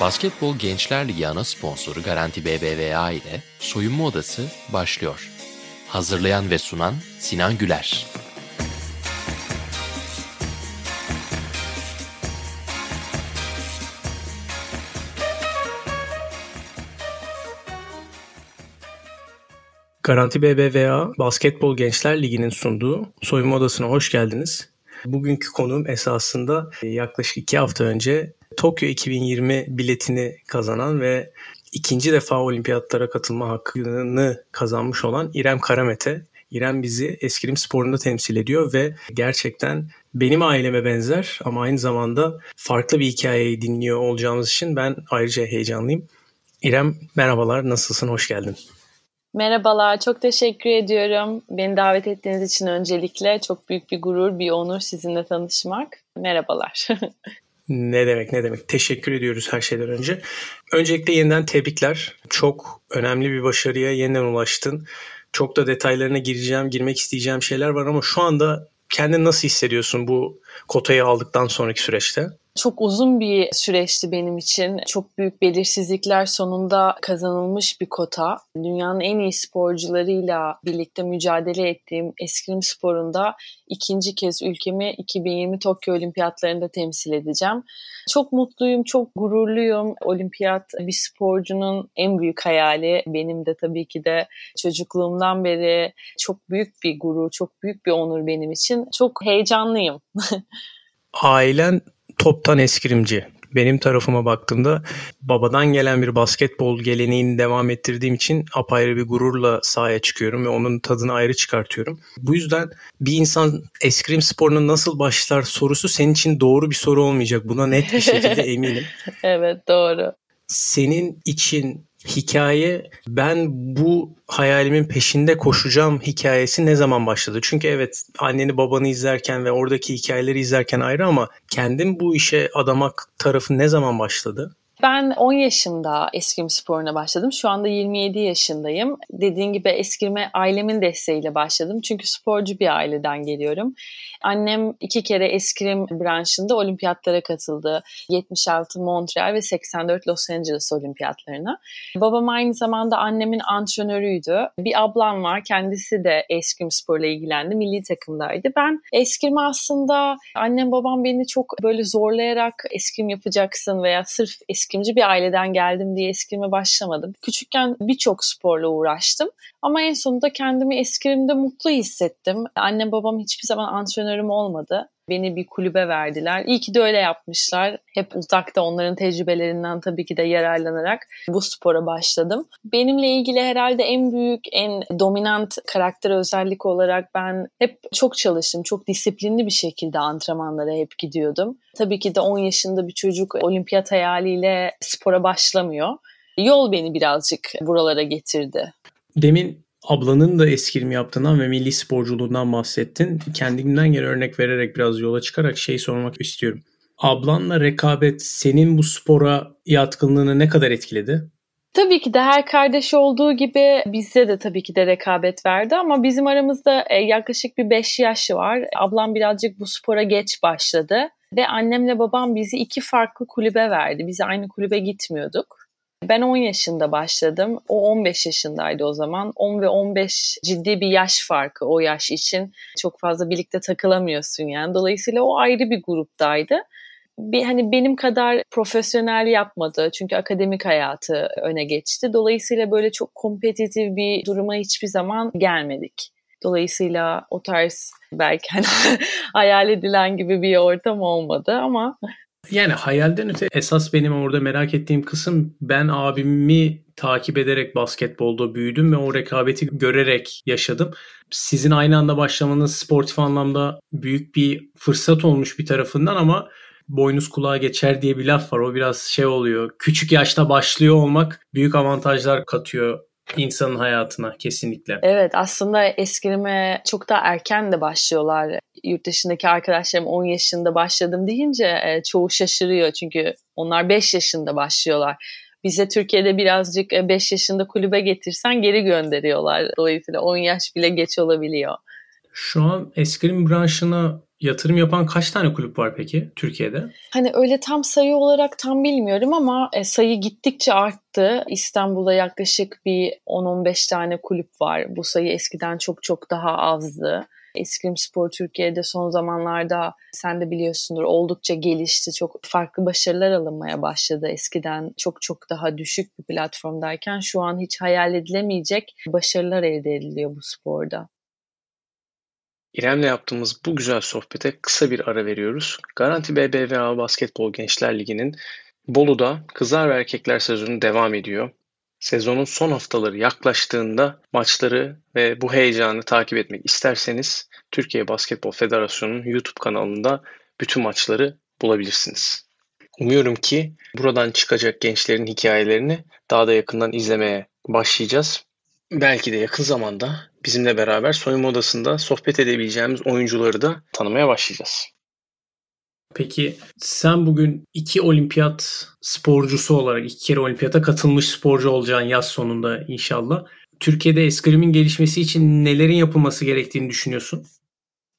Basketbol Gençler Ligi ana sponsoru Garanti BBVA ile Soyunma Odası başlıyor. Hazırlayan ve sunan Sinan Güler. Garanti BBVA Basketbol Gençler Ligi'nin sunduğu Soyunma Odası'na hoş geldiniz. Bugünkü konuğum esasında yaklaşık iki hafta önce Tokyo 2020 biletini kazanan ve ikinci defa olimpiyatlara katılma hakkını kazanmış olan İrem Karamete. İrem bizi eskrim sporunda temsil ediyor ve gerçekten benim aileme benzer ama aynı zamanda farklı bir hikayeyi dinliyor olacağımız için ben ayrıca heyecanlıyım. İrem merhabalar, nasılsın? Hoş geldin. Merhabalar, çok teşekkür ediyorum. Beni davet ettiğiniz için öncelikle çok büyük bir gurur, bir onur sizinle tanışmak. Merhabalar. Ne demek ne demek. Teşekkür ediyoruz her şeyden önce. Öncelikle yeniden tebrikler. Çok önemli bir başarıya yeniden ulaştın. Çok da detaylarına gireceğim, girmek isteyeceğim şeyler var ama şu anda kendini nasıl hissediyorsun bu kotayı aldıktan sonraki süreçte? Çok uzun bir süreçti benim için. Çok büyük belirsizlikler sonunda kazanılmış bir kota. Dünyanın en iyi sporcularıyla birlikte mücadele ettiğim eskrim sporunda ikinci kez ülkemi 2020 Tokyo Olimpiyatlarında temsil edeceğim. Çok mutluyum, çok gururluyum. Olimpiyat bir sporcunun en büyük hayali. Benim de tabii ki de çocukluğumdan beri çok büyük bir gurur, çok büyük bir onur benim için. Çok heyecanlıyım. Ailen toptan eskrimci. Benim tarafıma baktığımda babadan gelen bir basketbol geleneğini devam ettirdiğim için apayrı bir gururla sahaya çıkıyorum ve onun tadını ayrı çıkartıyorum. Bu yüzden bir insan eskrim sporuna nasıl başlar sorusu senin için doğru bir soru olmayacak. Buna net bir şekilde eminim. evet doğru. Senin için hikaye ben bu hayalimin peşinde koşacağım hikayesi ne zaman başladı? Çünkü evet anneni babanı izlerken ve oradaki hikayeleri izlerken ayrı ama kendin bu işe adamak tarafı ne zaman başladı? Ben 10 yaşında eskrim sporuna başladım. Şu anda 27 yaşındayım. Dediğin gibi eskirme ailemin desteğiyle başladım. Çünkü sporcu bir aileden geliyorum. Annem iki kere eskrim branşında olimpiyatlara katıldı. 76 Montreal ve 84 Los Angeles olimpiyatlarına. Babam aynı zamanda annemin antrenörüydü. Bir ablam var. Kendisi de eskrim sporla ilgilendi. Milli takımdaydı. Ben eskrimi aslında annem babam beni çok böyle zorlayarak eskrim yapacaksın veya sırf eskrim eskrimci bir aileden geldim diye eskrime başlamadım. Küçükken birçok sporla uğraştım ama en sonunda kendimi eskrimde mutlu hissettim. Annem babam hiçbir zaman antrenörüm olmadı. Beni bir kulübe verdiler. İyi ki de öyle yapmışlar. Hep uzakta onların tecrübelerinden tabii ki de yararlanarak bu spora başladım. Benimle ilgili herhalde en büyük, en dominant karakter özellik olarak ben hep çok çalıştım. Çok disiplinli bir şekilde antrenmanlara hep gidiyordum. Tabii ki de 10 yaşında bir çocuk olimpiyat hayaliyle spora başlamıyor. Yol beni birazcık buralara getirdi. Demin ablanın da eskrim yaptığından ve milli sporculuğundan bahsettin. Kendimden gene örnek vererek biraz yola çıkarak şey sormak istiyorum. Ablanla rekabet senin bu spora yatkınlığını ne kadar etkiledi? Tabii ki de her kardeş olduğu gibi bizde de tabii ki de rekabet verdi ama bizim aramızda e, yaklaşık bir 5 yaş var. Ablam birazcık bu spora geç başladı ve annemle babam bizi iki farklı kulübe verdi. Biz aynı kulübe gitmiyorduk. Ben 10 yaşında başladım. O 15 yaşındaydı o zaman. 10 ve 15 ciddi bir yaş farkı o yaş için. Çok fazla birlikte takılamıyorsun yani. Dolayısıyla o ayrı bir gruptaydı. Bir, hani benim kadar profesyonel yapmadı. Çünkü akademik hayatı öne geçti. Dolayısıyla böyle çok kompetitif bir duruma hiçbir zaman gelmedik. Dolayısıyla o tarz belki hani hayal edilen gibi bir ortam olmadı ama yani hayalden öte esas benim orada merak ettiğim kısım ben abimi takip ederek basketbolda büyüdüm ve o rekabeti görerek yaşadım. Sizin aynı anda başlamanız sportif anlamda büyük bir fırsat olmuş bir tarafından ama boynuz kulağa geçer diye bir laf var. O biraz şey oluyor. Küçük yaşta başlıyor olmak büyük avantajlar katıyor insanın hayatına kesinlikle. Evet aslında eskilime çok daha erken de başlıyorlar. Yurt dışındaki arkadaşlarım 10 yaşında başladım deyince e, çoğu şaşırıyor çünkü onlar 5 yaşında başlıyorlar. Bize Türkiye'de birazcık 5 e, yaşında kulübe getirsen geri gönderiyorlar. Dolayısıyla 10 yaş bile geç olabiliyor. Şu an eskrim branşına yatırım yapan kaç tane kulüp var peki Türkiye'de? Hani öyle tam sayı olarak tam bilmiyorum ama e, sayı gittikçe arttı. İstanbul'da yaklaşık bir 10-15 tane kulüp var. Bu sayı eskiden çok çok daha azdı. Eskrim Spor Türkiye'de son zamanlarda sen de biliyorsundur oldukça gelişti. Çok farklı başarılar alınmaya başladı. Eskiden çok çok daha düşük bir platformdayken şu an hiç hayal edilemeyecek başarılar elde ediliyor bu sporda. İrem'le yaptığımız bu güzel sohbete kısa bir ara veriyoruz. Garanti BBVA Basketbol Gençler Ligi'nin Bolu'da kızlar ve erkekler sezonu devam ediyor. Sezonun son haftaları yaklaştığında maçları ve bu heyecanı takip etmek isterseniz Türkiye Basketbol Federasyonu'nun YouTube kanalında bütün maçları bulabilirsiniz. Umuyorum ki buradan çıkacak gençlerin hikayelerini daha da yakından izlemeye başlayacağız. Belki de yakın zamanda bizimle beraber soyunma odasında sohbet edebileceğimiz oyuncuları da tanımaya başlayacağız. Peki sen bugün iki olimpiyat sporcusu olarak iki kere olimpiyata katılmış sporcu olacaksın yaz sonunda inşallah. Türkiye'de eskrimin gelişmesi için nelerin yapılması gerektiğini düşünüyorsun?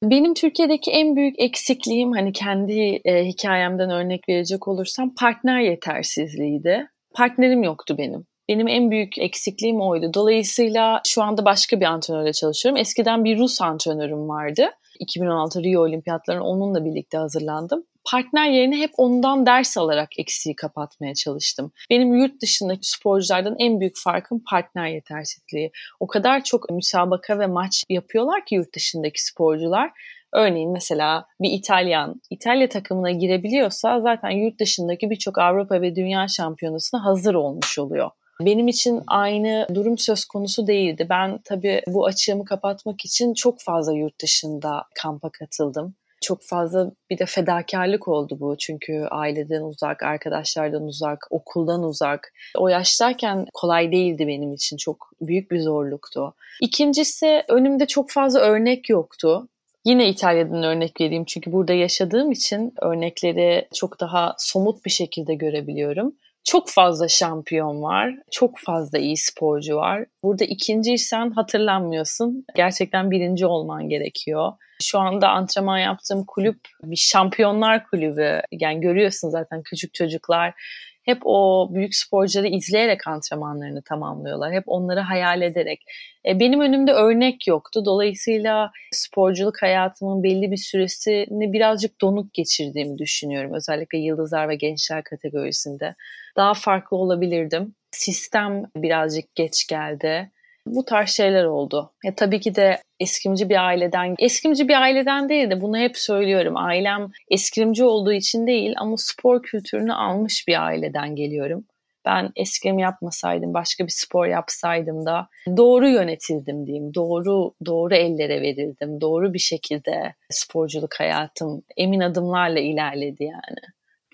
Benim Türkiye'deki en büyük eksikliğim hani kendi e, hikayemden örnek verecek olursam partner yetersizliğiydi. Partnerim yoktu benim. Benim en büyük eksikliğim oydu. Dolayısıyla şu anda başka bir antrenörle çalışıyorum. Eskiden bir Rus antrenörüm vardı. 2016 Rio Olimpiyatlarına onunla birlikte hazırlandım. Partner yerine hep ondan ders alarak eksiği kapatmaya çalıştım. Benim yurt dışındaki sporculardan en büyük farkım partner yetersizliği. O kadar çok müsabaka ve maç yapıyorlar ki yurt dışındaki sporcular. Örneğin mesela bir İtalyan İtalya takımına girebiliyorsa zaten yurt dışındaki birçok Avrupa ve Dünya şampiyonasına hazır olmuş oluyor. Benim için aynı durum söz konusu değildi. Ben tabii bu açığımı kapatmak için çok fazla yurt dışında kampa katıldım. Çok fazla bir de fedakarlık oldu bu. Çünkü aileden uzak, arkadaşlardan uzak, okuldan uzak. O yaştayken kolay değildi benim için. Çok büyük bir zorluktu. İkincisi önümde çok fazla örnek yoktu. Yine İtalya'dan örnek vereyim çünkü burada yaşadığım için örnekleri çok daha somut bir şekilde görebiliyorum. Çok fazla şampiyon var. Çok fazla iyi sporcu var. Burada ikinciysen hatırlanmıyorsun. Gerçekten birinci olman gerekiyor. Şu anda antrenman yaptığım kulüp bir şampiyonlar kulübü. Yani görüyorsun zaten küçük çocuklar hep o büyük sporcuları izleyerek antrenmanlarını tamamlıyorlar. Hep onları hayal ederek. E, benim önümde örnek yoktu. Dolayısıyla sporculuk hayatımın belli bir süresini birazcık donuk geçirdiğimi düşünüyorum. Özellikle yıldızlar ve gençler kategorisinde. Daha farklı olabilirdim. Sistem birazcık geç geldi. Bu tarz şeyler oldu. Ya tabii ki de eskimci bir aileden, eskimci bir aileden değil de bunu hep söylüyorum. Ailem eskrimci olduğu için değil ama spor kültürünü almış bir aileden geliyorum. Ben eskrim yapmasaydım, başka bir spor yapsaydım da doğru yönetildim diyeyim. Doğru doğru ellere verildim. Doğru bir şekilde sporculuk hayatım emin adımlarla ilerledi yani.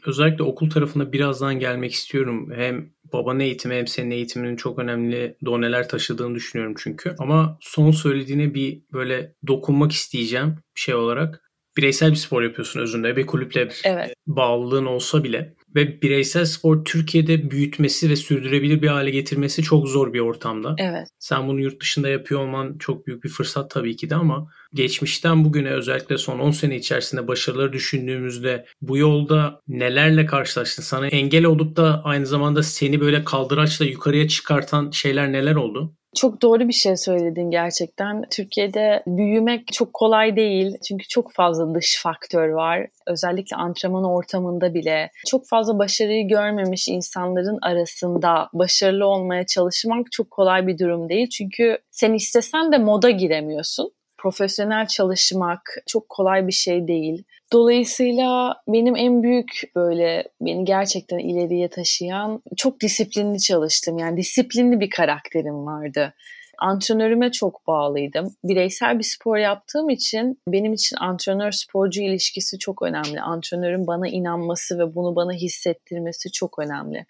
Özellikle okul tarafına birazdan gelmek istiyorum. Hem babanın eğitimi hem senin eğitiminin çok önemli doneler taşıdığını düşünüyorum çünkü. Ama son söylediğine bir böyle dokunmak isteyeceğim şey olarak. Bireysel bir spor yapıyorsun özünde. Bir kulüple evet. bağlılığın olsa bile ve bireysel spor Türkiye'de büyütmesi ve sürdürebilir bir hale getirmesi çok zor bir ortamda. Evet. Sen bunu yurt dışında yapıyor olman çok büyük bir fırsat tabii ki de ama geçmişten bugüne özellikle son 10 sene içerisinde başarıları düşündüğümüzde bu yolda nelerle karşılaştın? Sana engel olup da aynı zamanda seni böyle kaldıraçla yukarıya çıkartan şeyler neler oldu? Çok doğru bir şey söyledin gerçekten. Türkiye'de büyümek çok kolay değil. Çünkü çok fazla dış faktör var. Özellikle antrenman ortamında bile çok fazla başarıyı görmemiş insanların arasında başarılı olmaya çalışmak çok kolay bir durum değil. Çünkü sen istesen de moda giremiyorsun. Profesyonel çalışmak çok kolay bir şey değil. Dolayısıyla benim en büyük böyle beni gerçekten ileriye taşıyan çok disiplinli çalıştım. Yani disiplinli bir karakterim vardı. Antrenörüme çok bağlıydım. Bireysel bir spor yaptığım için benim için antrenör sporcu ilişkisi çok önemli. Antrenörün bana inanması ve bunu bana hissettirmesi çok önemli.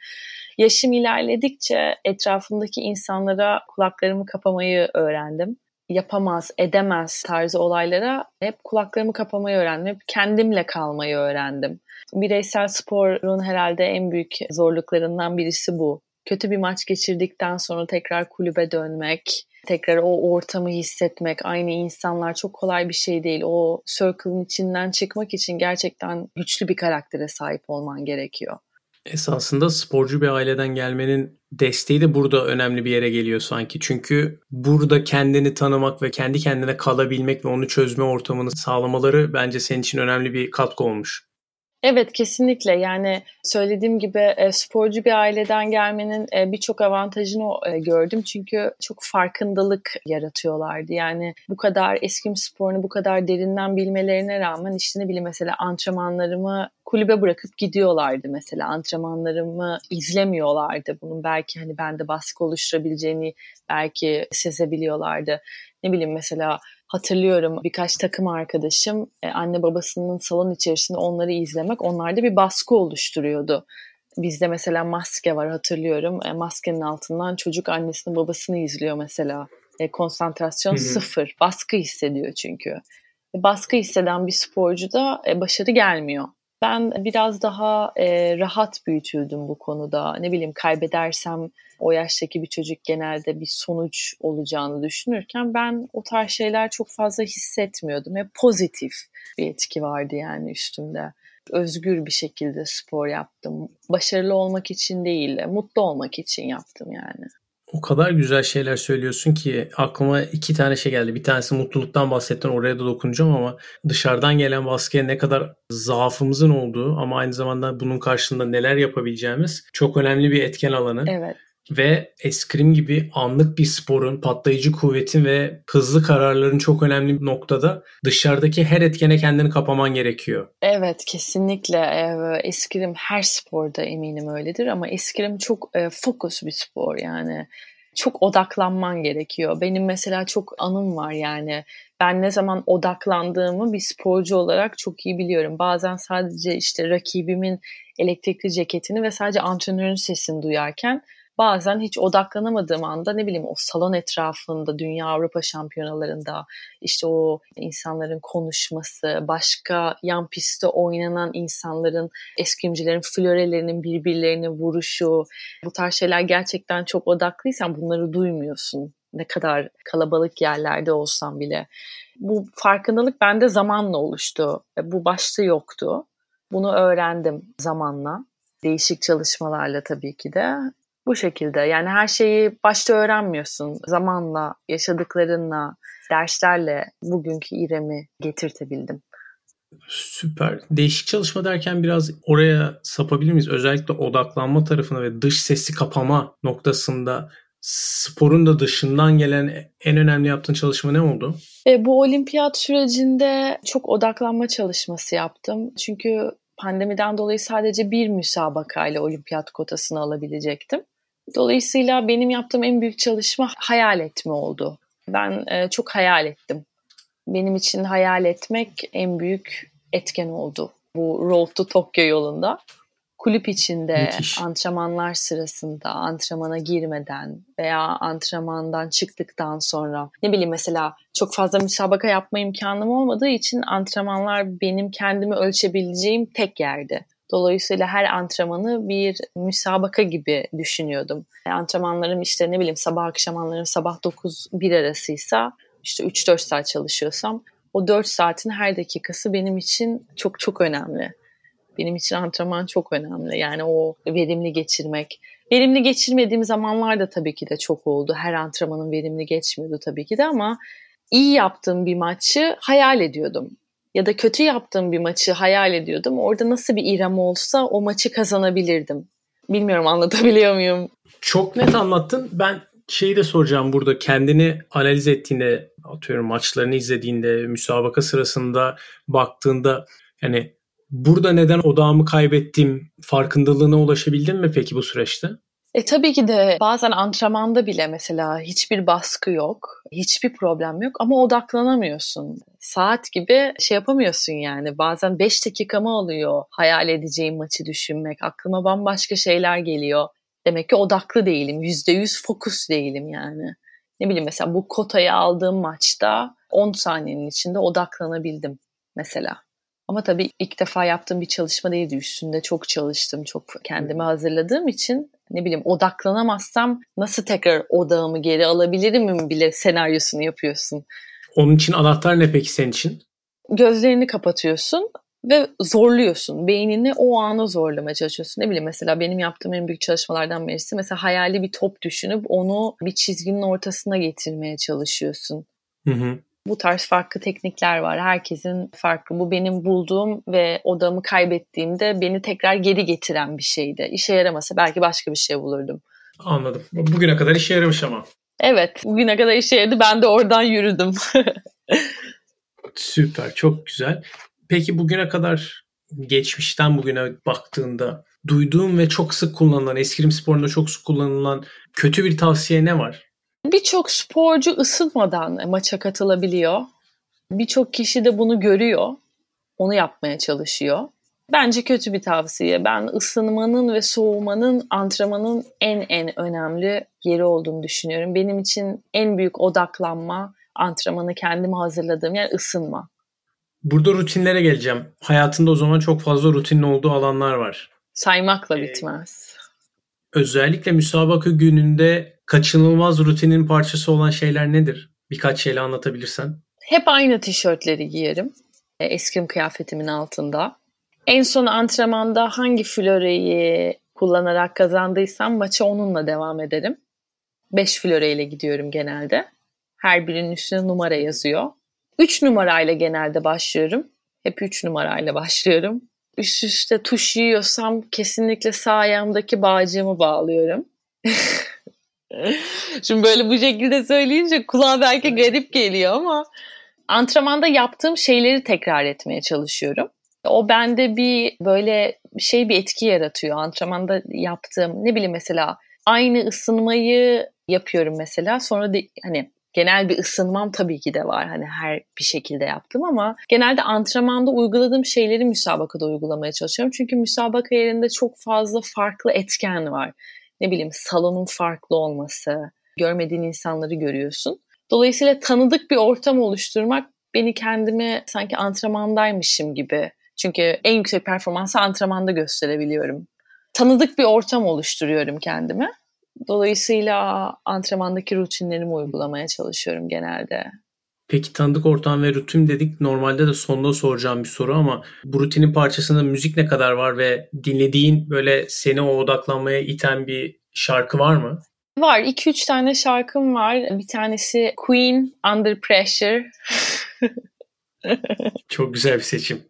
Yaşım ilerledikçe etrafımdaki insanlara kulaklarımı kapamayı öğrendim yapamaz, edemez tarzı olaylara hep kulaklarımı kapamayı öğrendim. Hep kendimle kalmayı öğrendim. Bireysel sporun herhalde en büyük zorluklarından birisi bu. kötü bir maç geçirdikten sonra tekrar kulübe dönmek, tekrar o ortamı hissetmek, aynı insanlar çok kolay bir şey değil. O circle'ın içinden çıkmak için gerçekten güçlü bir karaktere sahip olman gerekiyor. Esasında sporcu bir aileden gelmenin desteği de burada önemli bir yere geliyor sanki. Çünkü burada kendini tanımak ve kendi kendine kalabilmek ve onu çözme ortamını sağlamaları bence senin için önemli bir katkı olmuş. Evet kesinlikle yani söylediğim gibi e, sporcu bir aileden gelmenin e, birçok avantajını e, gördüm çünkü çok farkındalık yaratıyorlardı. Yani bu kadar eskrim sporunu bu kadar derinden bilmelerine rağmen işte ne bileyim mesela antrenmanlarımı kulübe bırakıp gidiyorlardı mesela antrenmanlarımı izlemiyorlardı. Bunun belki hani bende baskı oluşturabileceğini belki sezebiliyorlardı. Ne bileyim mesela hatırlıyorum birkaç takım arkadaşım e, anne babasının salon içerisinde onları izlemek onlarda bir baskı oluşturuyordu. Bizde mesela maske var hatırlıyorum. E, maskenin altından çocuk annesini babasını izliyor mesela. E, konsantrasyon Hı-hı. sıfır. Baskı hissediyor çünkü. Baskı hisseden bir sporcu da e, başarı gelmiyor. Ben biraz daha e, rahat büyütüldüm bu konuda. Ne bileyim kaybedersem o yaştaki bir çocuk genelde bir sonuç olacağını düşünürken ben o tarz şeyler çok fazla hissetmiyordum. Hep pozitif bir etki vardı yani üstümde. Özgür bir şekilde spor yaptım. Başarılı olmak için değil, mutlu olmak için yaptım yani. O kadar güzel şeyler söylüyorsun ki aklıma iki tane şey geldi. Bir tanesi mutluluktan bahsettin oraya da dokunacağım ama dışarıdan gelen baskıya ne kadar zaafımızın olduğu ama aynı zamanda bunun karşılığında neler yapabileceğimiz çok önemli bir etken alanı. Evet ve eskrim gibi anlık bir sporun patlayıcı kuvvetin ve hızlı kararların çok önemli bir noktada dışarıdaki her etkene kendini kapaman gerekiyor. Evet kesinlikle eskrim her sporda eminim öyledir ama eskrim çok e, fokus bir spor yani çok odaklanman gerekiyor. Benim mesela çok anım var yani. Ben ne zaman odaklandığımı bir sporcu olarak çok iyi biliyorum. Bazen sadece işte rakibimin elektrikli ceketini ve sadece antrenörün sesini duyarken bazen hiç odaklanamadığım anda ne bileyim o salon etrafında dünya Avrupa şampiyonalarında işte o insanların konuşması, başka yan pistte oynanan insanların, eskrimcilerin florelerinin birbirlerine vuruşu bu tarz şeyler gerçekten çok odaklıysan bunları duymuyorsun. Ne kadar kalabalık yerlerde olsam bile. Bu farkındalık bende zamanla oluştu. Bu başta yoktu. Bunu öğrendim zamanla değişik çalışmalarla tabii ki de. Bu şekilde yani her şeyi başta öğrenmiyorsun. Zamanla, yaşadıklarınla, derslerle bugünkü İrem'i getirtebildim. Süper. Değişik çalışma derken biraz oraya sapabilir miyiz? Özellikle odaklanma tarafına ve dış sesi kapama noktasında sporun da dışından gelen en önemli yaptığın çalışma ne oldu? E, bu olimpiyat sürecinde çok odaklanma çalışması yaptım. Çünkü pandemiden dolayı sadece bir müsabakayla olimpiyat kotasını alabilecektim. Dolayısıyla benim yaptığım en büyük çalışma hayal etme oldu. Ben e, çok hayal ettim. Benim için hayal etmek en büyük etken oldu bu Road to Tokyo yolunda. Kulüp içinde Müthiş. antrenmanlar sırasında, antrenmana girmeden veya antrenmandan çıktıktan sonra ne bileyim mesela çok fazla müsabaka yapma imkanım olmadığı için antrenmanlar benim kendimi ölçebileceğim tek yerdi. Dolayısıyla her antrenmanı bir müsabaka gibi düşünüyordum. Antrenmanlarım işte ne bileyim sabah akşam antrenmanlarım sabah 9-1 arasıysa işte 3-4 saat çalışıyorsam o 4 saatin her dakikası benim için çok çok önemli. Benim için antrenman çok önemli. Yani o verimli geçirmek. Verimli geçirmediğim zamanlar da tabii ki de çok oldu. Her antrenmanın verimli geçmiyordu tabii ki de ama iyi yaptığım bir maçı hayal ediyordum ya da kötü yaptığım bir maçı hayal ediyordum. Orada nasıl bir İrem olsa o maçı kazanabilirdim. Bilmiyorum anlatabiliyor muyum? Çok net anlattın. Ben şeyi de soracağım burada kendini analiz ettiğinde atıyorum maçlarını izlediğinde müsabaka sırasında baktığında yani burada neden odağımı kaybettim farkındalığına ulaşabildin mi peki bu süreçte? E tabii ki de bazen antrenmanda bile mesela hiçbir baskı yok, hiçbir problem yok ama odaklanamıyorsun. Saat gibi şey yapamıyorsun yani. Bazen 5 dakikamı alıyor hayal edeceğim maçı düşünmek. Aklıma bambaşka şeyler geliyor. Demek ki odaklı değilim, %100 fokus değilim yani. Ne bileyim mesela bu kotayı aldığım maçta 10 saniyenin içinde odaklanabildim mesela. Ama tabii ilk defa yaptığım bir çalışma değildi. Üstünde çok çalıştım, çok kendimi hazırladığım için ne bileyim odaklanamazsam nasıl tekrar odağımı geri alabilirim bile senaryosunu yapıyorsun. Onun için anahtar ne peki senin için? Gözlerini kapatıyorsun ve zorluyorsun. Beynini o ana zorlamaya çalışıyorsun. Ne bileyim mesela benim yaptığım en büyük çalışmalardan birisi mesela hayali bir top düşünüp onu bir çizginin ortasına getirmeye çalışıyorsun. Hı hı. Bu tarz farklı teknikler var. Herkesin farklı. Bu benim bulduğum ve odamı kaybettiğimde beni tekrar geri getiren bir şeydi. İşe yaramasa belki başka bir şey bulurdum. Anladım. Bugüne kadar işe yaramış ama. Evet. Bugüne kadar işe yaradı. Ben de oradan yürüdüm. Süper. Çok güzel. Peki bugüne kadar geçmişten bugüne baktığında duyduğum ve çok sık kullanılan, eskrim sporunda çok sık kullanılan kötü bir tavsiye ne var? Birçok sporcu ısınmadan maça katılabiliyor. Birçok kişi de bunu görüyor. Onu yapmaya çalışıyor. Bence kötü bir tavsiye. Ben ısınmanın ve soğumanın antrenmanın en en önemli yeri olduğunu düşünüyorum. Benim için en büyük odaklanma antrenmanı kendimi hazırladığım yer ısınma. Burada rutinlere geleceğim. Hayatında o zaman çok fazla rutinin olduğu alanlar var. Saymakla ee, bitmez. Özellikle müsabaka gününde kaçınılmaz rutinin parçası olan şeyler nedir? Birkaç şeyle anlatabilirsen. Hep aynı tişörtleri giyerim. E, eskrim kıyafetimin altında. En son antrenmanda hangi floreyi kullanarak kazandıysam maça onunla devam ederim. 5 floreyle gidiyorum genelde. Her birinin üstüne numara yazıyor. 3 numarayla genelde başlıyorum. Hep 3 numarayla başlıyorum. Üst üste tuş yiyorsam kesinlikle sağ ayağımdaki bağcığımı bağlıyorum. Şimdi böyle bu şekilde söyleyince kulağa belki garip geliyor ama antrenmanda yaptığım şeyleri tekrar etmeye çalışıyorum. O bende bir böyle şey bir etki yaratıyor. Antrenmanda yaptığım ne bileyim mesela aynı ısınmayı yapıyorum mesela. Sonra da hani genel bir ısınmam tabii ki de var. Hani her bir şekilde yaptım ama genelde antrenmanda uyguladığım şeyleri müsabakada uygulamaya çalışıyorum. Çünkü müsabaka yerinde çok fazla farklı etken var. Ne bileyim salonun farklı olması, görmediğin insanları görüyorsun. Dolayısıyla tanıdık bir ortam oluşturmak beni kendimi sanki antrenmandaymışım gibi. Çünkü en yüksek performansı antrenmanda gösterebiliyorum. Tanıdık bir ortam oluşturuyorum kendime. Dolayısıyla antrenmandaki rutinlerimi uygulamaya çalışıyorum genelde. Peki tanıdık ortam ve rutin dedik. Normalde de sonda soracağım bir soru ama bu rutinin parçasında müzik ne kadar var ve dinlediğin böyle seni o odaklanmaya iten bir şarkı var mı? Var. 2-3 tane şarkım var. Bir tanesi Queen Under Pressure. Çok güzel bir seçim.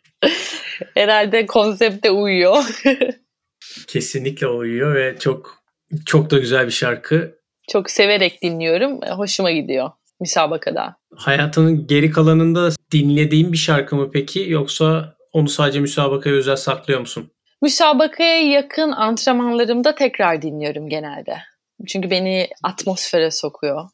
Herhalde konsepte uyuyor. Kesinlikle uyuyor ve çok çok da güzel bir şarkı. Çok severek dinliyorum. Hoşuma gidiyor müsabakada. Hayatının geri kalanında dinlediğin bir şarkı mı peki yoksa onu sadece müsabakaya özel saklıyor musun? Müsabakaya yakın antrenmanlarımda tekrar dinliyorum genelde. Çünkü beni atmosfere sokuyor.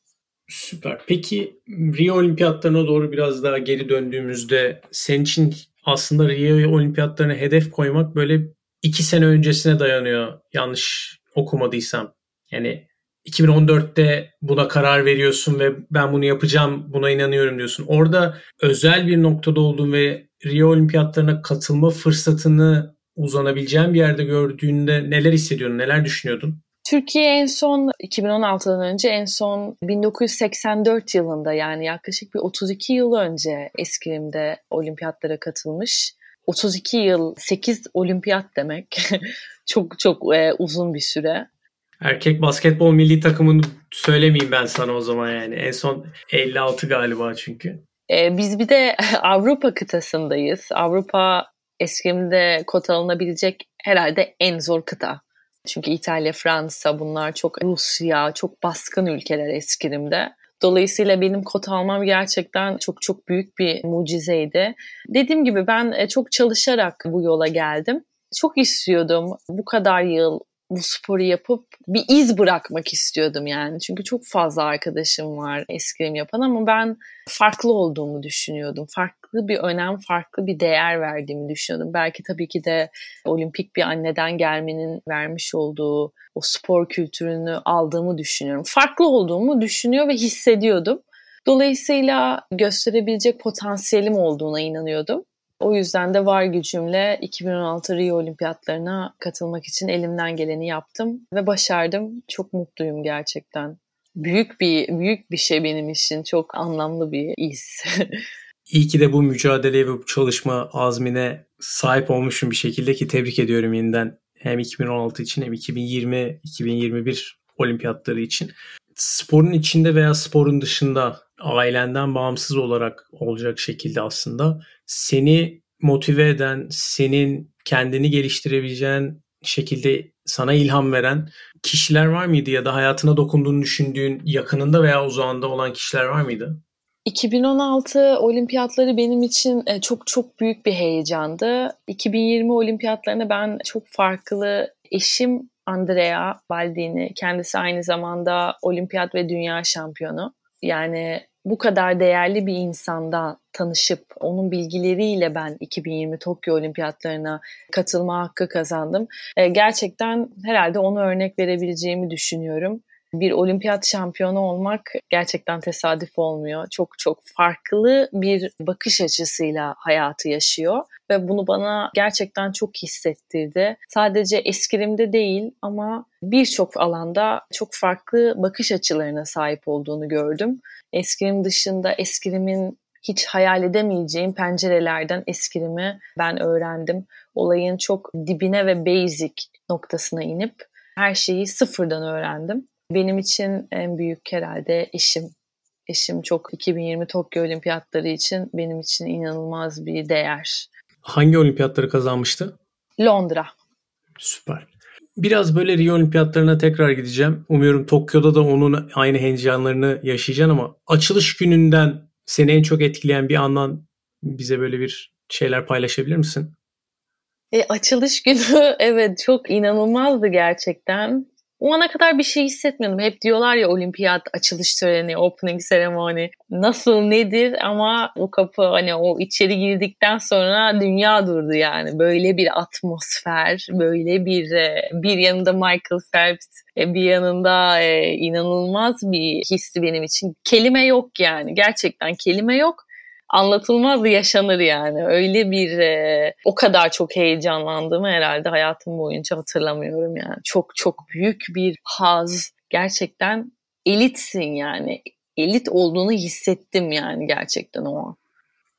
Süper. Peki Rio Olimpiyatlarına doğru biraz daha geri döndüğümüzde senin için aslında Rio Olimpiyatlarına hedef koymak böyle iki sene öncesine dayanıyor. Yanlış okumadıysam. Yani 2014'te buna karar veriyorsun ve ben bunu yapacağım, buna inanıyorum diyorsun. Orada özel bir noktada olduğun ve Rio Olimpiyatlarına katılma fırsatını uzanabileceğin bir yerde gördüğünde neler hissediyordun, neler düşünüyordun? Türkiye en son 2016'dan önce en son 1984 yılında yani yaklaşık bir 32 yıl önce eskrimde olimpiyatlara katılmış. 32 yıl 8 olimpiyat demek. çok çok e, uzun bir süre. Erkek basketbol milli takımını söylemeyeyim ben sana o zaman yani. En son 56 galiba çünkü. E, biz bir de Avrupa kıtasındayız. Avrupa eskrimde kota alınabilecek herhalde en zor kıta. Çünkü İtalya, Fransa bunlar çok Rusya, çok baskın ülkeler eskrimde. Dolayısıyla benim kota almam gerçekten çok çok büyük bir mucizeydi. Dediğim gibi ben e, çok çalışarak bu yola geldim. Çok istiyordum bu kadar yıl bu sporu yapıp bir iz bırakmak istiyordum yani. Çünkü çok fazla arkadaşım var eskrim yapan ama ben farklı olduğumu düşünüyordum. Farklı bir önem, farklı bir değer verdiğimi düşünüyordum. Belki tabii ki de olimpik bir anneden gelmenin vermiş olduğu o spor kültürünü aldığımı düşünüyorum. Farklı olduğumu düşünüyor ve hissediyordum. Dolayısıyla gösterebilecek potansiyelim olduğuna inanıyordum. O yüzden de var gücümle 2016 Rio Olimpiyatlarına katılmak için elimden geleni yaptım ve başardım. Çok mutluyum gerçekten. Büyük bir büyük bir şey benim için. Çok anlamlı bir his. İyi ki de bu mücadeleye ve bu çalışma azmine sahip olmuşum bir şekilde ki tebrik ediyorum yeniden. Hem 2016 için hem 2020-2021 olimpiyatları için. Sporun içinde veya sporun dışında ailenden bağımsız olarak olacak şekilde aslında seni motive eden, senin kendini geliştirebileceğin şekilde sana ilham veren kişiler var mıydı ya da hayatına dokunduğunu düşündüğün yakınında veya uzağında olan kişiler var mıydı? 2016 olimpiyatları benim için e, çok çok büyük bir heyecandı. 2020 olimpiyatlarında ben çok farklı eşim Andrea Baldini kendisi aynı zamanda olimpiyat ve dünya şampiyonu. Yani bu kadar değerli bir insanda tanışıp onun bilgileriyle ben 2020 Tokyo Olimpiyatlarına katılma hakkı kazandım. E, gerçekten herhalde onu örnek verebileceğimi düşünüyorum. Bir olimpiyat şampiyonu olmak gerçekten tesadüf olmuyor. Çok çok farklı bir bakış açısıyla hayatı yaşıyor ve bunu bana gerçekten çok hissettirdi. Sadece eskirimde değil ama birçok alanda çok farklı bakış açılarına sahip olduğunu gördüm. Eskrim dışında eskrimin hiç hayal edemeyeceğim pencerelerden eskrimi ben öğrendim. Olayın çok dibine ve basic noktasına inip her şeyi sıfırdan öğrendim. Benim için en büyük herhalde eşim. Eşim çok 2020 Tokyo Olimpiyatları için benim için inanılmaz bir değer. Hangi olimpiyatları kazanmıştı? Londra. Süper. Biraz böyle Rio Olimpiyatlarına tekrar gideceğim. Umuyorum Tokyo'da da onun aynı heyecanlarını yaşayacaksın ama açılış gününden seni en çok etkileyen bir andan bize böyle bir şeyler paylaşabilir misin? E, açılış günü evet çok inanılmazdı gerçekten. O ana kadar bir şey hissetmiyordum. Hep diyorlar ya olimpiyat açılış töreni, opening ceremony nasıl nedir ama o kapı hani o içeri girdikten sonra dünya durdu yani. Böyle bir atmosfer, böyle bir e, bir yanında Michael Phelps, e, bir yanında e, inanılmaz bir histi benim için. Kelime yok yani. Gerçekten kelime yok anlatılmaz yaşanır yani. Öyle bir e, o kadar çok heyecanlandığımı herhalde hayatım boyunca hatırlamıyorum yani. Çok çok büyük bir haz. Gerçekten elitsin yani. Elit olduğunu hissettim yani gerçekten o an.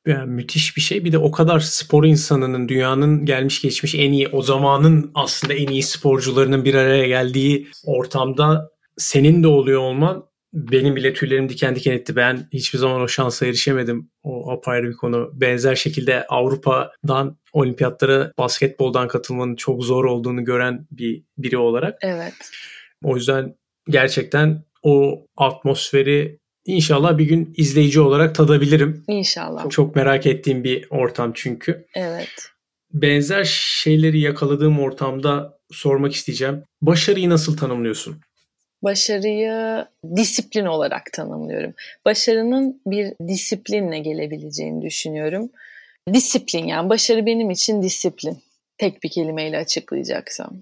Yani müthiş bir şey. Bir de o kadar spor insanının dünyanın gelmiş geçmiş en iyi o zamanın aslında en iyi sporcularının bir araya geldiği ortamda senin de oluyor olman benim bile tüylerim diken diken etti. Ben hiçbir zaman o şansa erişemedim. O apayrı bir konu. Benzer şekilde Avrupa'dan olimpiyatlara basketboldan katılmanın çok zor olduğunu gören bir biri olarak. Evet. O yüzden gerçekten o atmosferi inşallah bir gün izleyici olarak tadabilirim. İnşallah. Çok, çok merak ettiğim bir ortam çünkü. Evet. Benzer şeyleri yakaladığım ortamda sormak isteyeceğim. Başarıyı nasıl tanımlıyorsun? Başarıyı disiplin olarak tanımlıyorum. Başarının bir disiplinle gelebileceğini düşünüyorum. Disiplin yani başarı benim için disiplin. Tek bir kelimeyle açıklayacaksam.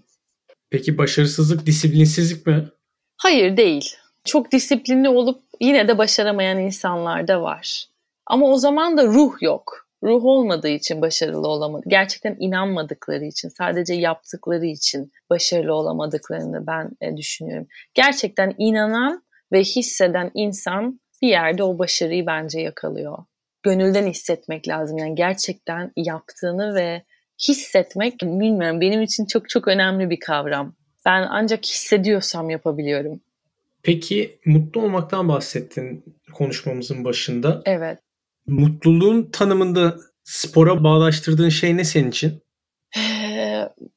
Peki başarısızlık disiplinsizlik mi? Hayır değil. Çok disiplinli olup yine de başaramayan insanlar da var. Ama o zaman da ruh yok ruh olmadığı için başarılı olamadı. Gerçekten inanmadıkları için, sadece yaptıkları için başarılı olamadıklarını ben e, düşünüyorum. Gerçekten inanan ve hisseden insan bir yerde o başarıyı bence yakalıyor. Gönülden hissetmek lazım. Yani gerçekten yaptığını ve hissetmek bilmiyorum benim için çok çok önemli bir kavram. Ben ancak hissediyorsam yapabiliyorum. Peki mutlu olmaktan bahsettin konuşmamızın başında. Evet. Mutluluğun tanımında spora bağdaştırdığın şey ne senin için?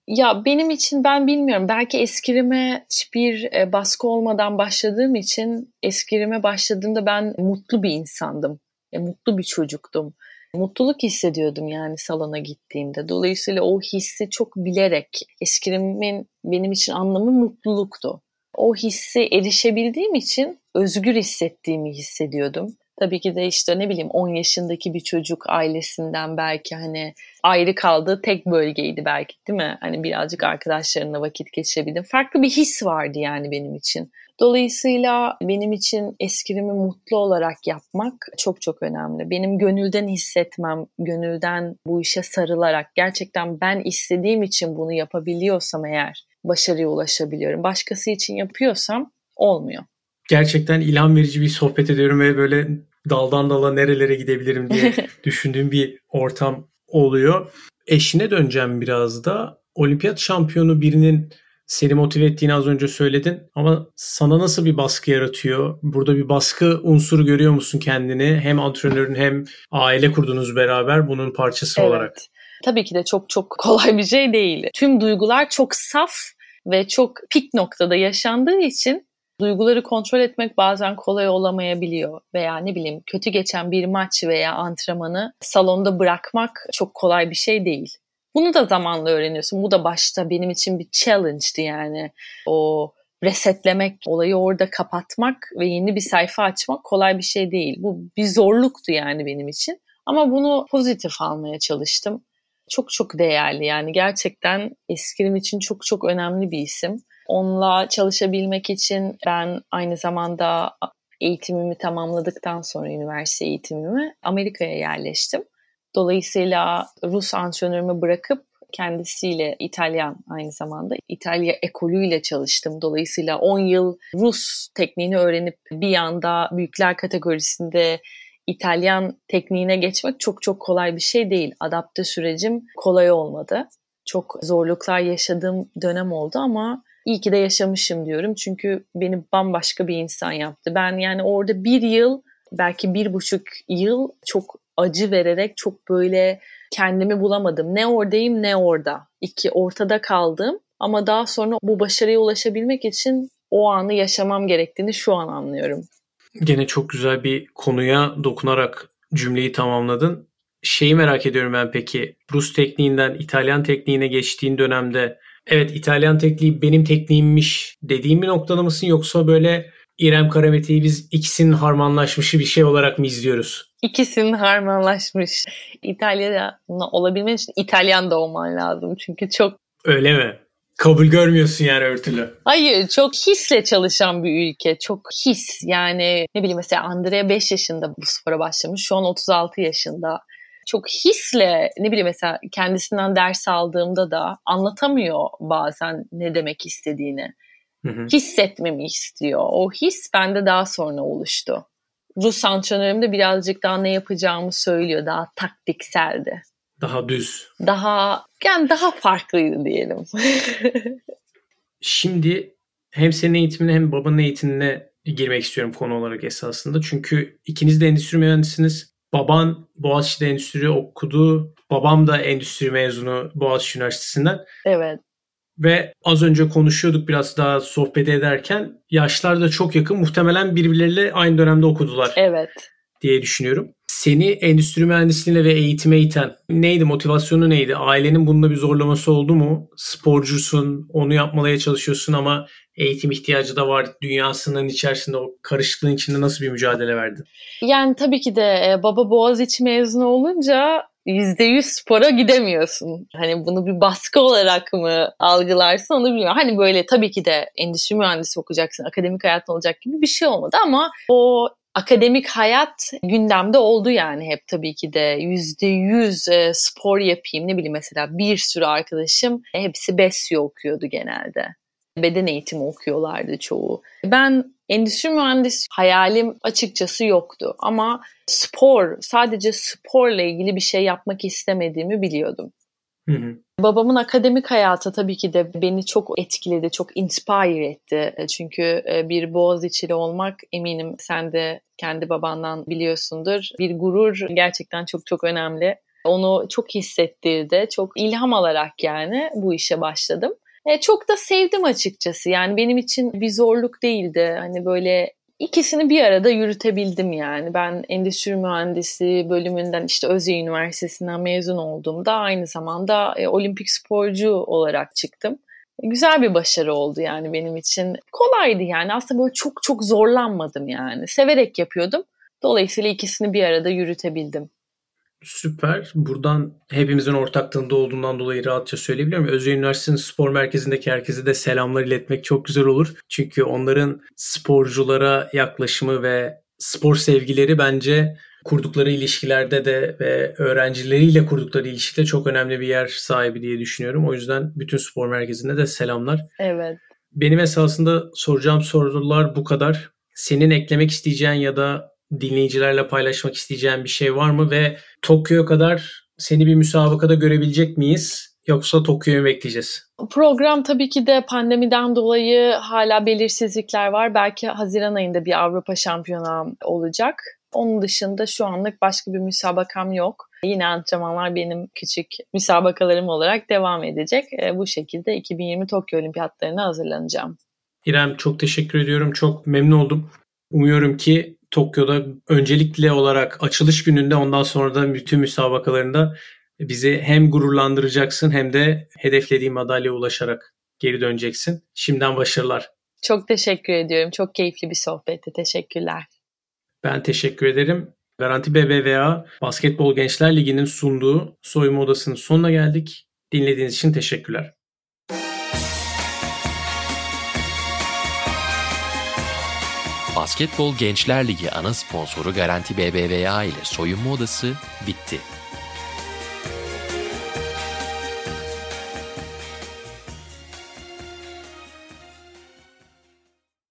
Ya benim için ben bilmiyorum. Belki eskirime hiçbir e, baskı olmadan başladığım için eskirime başladığımda ben mutlu bir insandım. E, mutlu bir çocuktum. Mutluluk hissediyordum yani salona gittiğimde. Dolayısıyla o hissi çok bilerek eskirimin benim için anlamı mutluluktu. O hissi erişebildiğim için özgür hissettiğimi hissediyordum. Tabii ki de işte ne bileyim 10 yaşındaki bir çocuk ailesinden belki hani ayrı kaldığı tek bölgeydi belki değil mi? Hani birazcık arkadaşlarına vakit geçirebildim. Farklı bir his vardı yani benim için. Dolayısıyla benim için eskrimi mutlu olarak yapmak çok çok önemli. Benim gönülden hissetmem, gönülden bu işe sarılarak gerçekten ben istediğim için bunu yapabiliyorsam eğer başarıya ulaşabiliyorum. Başkası için yapıyorsam olmuyor. Gerçekten ilham verici bir sohbet ediyorum ve böyle daldan dala nerelere gidebilirim diye düşündüğüm bir ortam oluyor. Eşine döneceğim biraz da. Olimpiyat şampiyonu birinin seni motive ettiğini az önce söyledin ama sana nasıl bir baskı yaratıyor? Burada bir baskı unsuru görüyor musun kendini? Hem antrenörün hem aile kurdunuz beraber bunun parçası evet. olarak. Tabii ki de çok çok kolay bir şey değil. Tüm duygular çok saf ve çok pik noktada yaşandığı için duyguları kontrol etmek bazen kolay olamayabiliyor. Veya ne bileyim kötü geçen bir maç veya antrenmanı salonda bırakmak çok kolay bir şey değil. Bunu da zamanla öğreniyorsun. Bu da başta benim için bir challenge'di yani. O resetlemek, olayı orada kapatmak ve yeni bir sayfa açmak kolay bir şey değil. Bu bir zorluktu yani benim için. Ama bunu pozitif almaya çalıştım. Çok çok değerli yani gerçekten eskrim için çok çok önemli bir isim. Onunla çalışabilmek için ben aynı zamanda eğitimimi tamamladıktan sonra üniversite eğitimimi Amerika'ya yerleştim. Dolayısıyla Rus antrenörümü bırakıp kendisiyle İtalyan aynı zamanda İtalya ekolüyle çalıştım. Dolayısıyla 10 yıl Rus tekniğini öğrenip bir yanda büyükler kategorisinde İtalyan tekniğine geçmek çok çok kolay bir şey değil. Adapte sürecim kolay olmadı. Çok zorluklar yaşadığım dönem oldu ama iyi ki de yaşamışım diyorum. Çünkü beni bambaşka bir insan yaptı. Ben yani orada bir yıl belki bir buçuk yıl çok acı vererek çok böyle kendimi bulamadım. Ne oradayım ne orada. İki ortada kaldım ama daha sonra bu başarıya ulaşabilmek için o anı yaşamam gerektiğini şu an anlıyorum. Gene çok güzel bir konuya dokunarak cümleyi tamamladın. Şeyi merak ediyorum ben peki. Rus tekniğinden İtalyan tekniğine geçtiğin dönemde evet İtalyan tekniği benim tekniğimmiş dediğin bir noktada mısın yoksa böyle İrem Karamete'yi biz ikisinin harmanlaşmışı bir şey olarak mı izliyoruz? İkisinin harmanlaşmış. İtalya'da olabilmen için İtalyan da olman lazım. Çünkü çok... Öyle mi? Kabul görmüyorsun yani örtülü. Hayır çok hisle çalışan bir ülke. Çok his yani ne bileyim mesela Andrea 5 yaşında bu spora başlamış. Şu an 36 yaşında. Çok hisle ne bileyim mesela kendisinden ders aldığımda da anlatamıyor bazen ne demek istediğini. Hı hı. Hissetmemi istiyor. O his bende daha sonra oluştu. Rus antrenörüm de birazcık daha ne yapacağımı söylüyor. Daha taktikseldi. Daha düz. Daha yani daha farklıydı diyelim. Şimdi hem senin eğitimine hem babanın eğitimine girmek istiyorum konu olarak esasında. Çünkü ikiniz de endüstri mühendisiniz. Baban Boğaziçi'de endüstri okudu. Babam da endüstri mezunu Boğaziçi Üniversitesi'nden. Evet. Ve az önce konuşuyorduk biraz daha sohbet ederken yaşlar da çok yakın muhtemelen birbirleriyle aynı dönemde okudular. Evet. Diye düşünüyorum. Seni endüstri mühendisliğine ve eğitime iten neydi? Motivasyonu neydi? Ailenin bunda bir zorlaması oldu mu? Sporcusun, onu yapmaya çalışıyorsun ama eğitim ihtiyacı da var. Dünyasının içerisinde o karışıklığın içinde nasıl bir mücadele verdin? Yani tabii ki de e, baba Boğaziçi mezunu olunca %100 spora gidemiyorsun. Hani bunu bir baskı olarak mı algılarsın onu bilmiyorum. Hani böyle tabii ki de endüstri mühendisi okuyacaksın, akademik hayatın olacak gibi bir şey olmadı ama o akademik hayat gündemde oldu yani hep tabii ki de yüzde yüz e, spor yapayım ne bileyim mesela bir sürü arkadaşım hepsi BESYO okuyordu genelde. Beden eğitimi okuyorlardı çoğu. Ben endüstri mühendisi hayalim açıkçası yoktu ama spor sadece sporla ilgili bir şey yapmak istemediğimi biliyordum. Hı hı. Babamın akademik hayatı tabii ki de beni çok etkiledi, çok inspire etti. Çünkü e, bir Boğaziçi'li olmak eminim sen de kendi babandan biliyorsundur. Bir gurur gerçekten çok çok önemli. Onu çok hissettirdi, çok ilham alarak yani bu işe başladım. E, çok da sevdim açıkçası. Yani benim için bir zorluk değildi. Hani böyle ikisini bir arada yürütebildim yani. Ben endüstri mühendisi bölümünden işte Özyeğin Üniversitesi'nden mezun olduğumda aynı zamanda e, olimpik sporcu olarak çıktım. Güzel bir başarı oldu yani benim için. Kolaydı yani aslında böyle çok çok zorlanmadım yani. Severek yapıyordum. Dolayısıyla ikisini bir arada yürütebildim. Süper. Buradan hepimizin ortaklığında olduğundan dolayı rahatça söyleyebiliyorum. Özyeğin Üniversitesi'nin spor merkezindeki herkese de selamlar iletmek çok güzel olur. Çünkü onların sporculara yaklaşımı ve spor sevgileri bence kurdukları ilişkilerde de ve öğrencileriyle kurdukları ilişkide çok önemli bir yer sahibi diye düşünüyorum. O yüzden bütün spor merkezinde de selamlar. Evet. Benim esasında soracağım sorular bu kadar. Senin eklemek isteyeceğin ya da dinleyicilerle paylaşmak isteyeceğin bir şey var mı ve Tokyo'ya kadar seni bir müsabakada görebilecek miyiz? Yoksa Tokyo'yu bekleyeceğiz? Program tabii ki de pandemiden dolayı hala belirsizlikler var. Belki Haziran ayında bir Avrupa şampiyonu olacak. Onun dışında şu anlık başka bir müsabakam yok. Yine antrenmanlar benim küçük müsabakalarım olarak devam edecek. E, bu şekilde 2020 Tokyo Olimpiyatlarına hazırlanacağım. İrem çok teşekkür ediyorum. Çok memnun oldum. Umuyorum ki Tokyo'da öncelikli olarak açılış gününde ondan sonra da bütün müsabakalarında bizi hem gururlandıracaksın hem de hedeflediğin madalyaya ulaşarak geri döneceksin. Şimdiden başarılar. Çok teşekkür ediyorum. Çok keyifli bir sohbetti. Teşekkürler. Ben teşekkür ederim. Garanti BBVA Basketbol Gençler Ligi'nin sunduğu soyunma odasının sonuna geldik. Dinlediğiniz için teşekkürler. Basketbol Gençler Ligi ana sponsoru Garanti BBVA ile soyunma odası bitti.